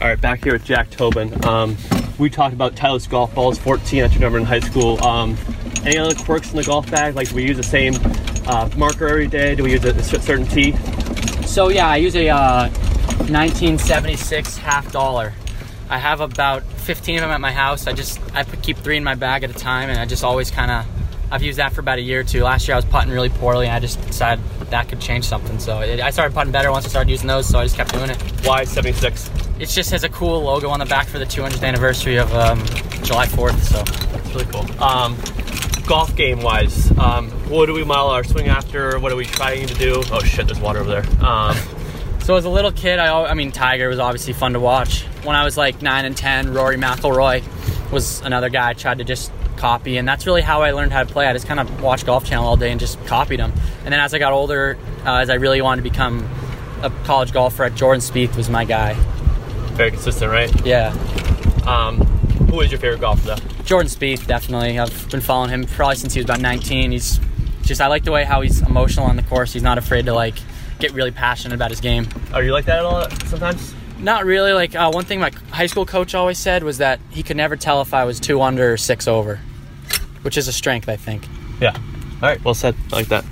All right, back here with Jack Tobin. Um, we talked about Titleist golf balls, 14 at your number in high school. Um, any other quirks in the golf bag? Like, do we use the same uh, marker every day? Do we use a, a certain tee? So yeah, I use a uh, 1976 half dollar. I have about 15 of them at my house. I just I keep three in my bag at a time, and I just always kind of I've used that for about a year or two. Last year I was putting really poorly, and I just decided that could change something. So it, I started putting better once I started using those. So I just kept doing it. Why 76? It just has a cool logo on the back for the 200th anniversary of um, July 4th. So It's really cool. Um, golf game wise, um, what do we model our swing after? What are we trying to do? Oh shit, there's water over there. Um, So as a little kid, I, al- I mean, Tiger was obviously fun to watch. When I was like nine and ten, Rory McIlroy was another guy I tried to just copy, and that's really how I learned how to play. I just kind of watched Golf Channel all day and just copied them. And then as I got older, uh, as I really wanted to become a college golfer, Jordan Spieth was my guy. very consistent, right? Yeah, Um, who is your favorite golfer though? Jordan Spieth definitely. I've been following him probably since he was about 19. He's just I like the way how he's emotional on the course. He's not afraid to like get really passionate about his game. Are you like that at all sometimes? Not really. Like uh, one thing my high school coach always said was that he could never tell if I was two under or six over, which is a strength, I think. Yeah. All right, well said. I like that.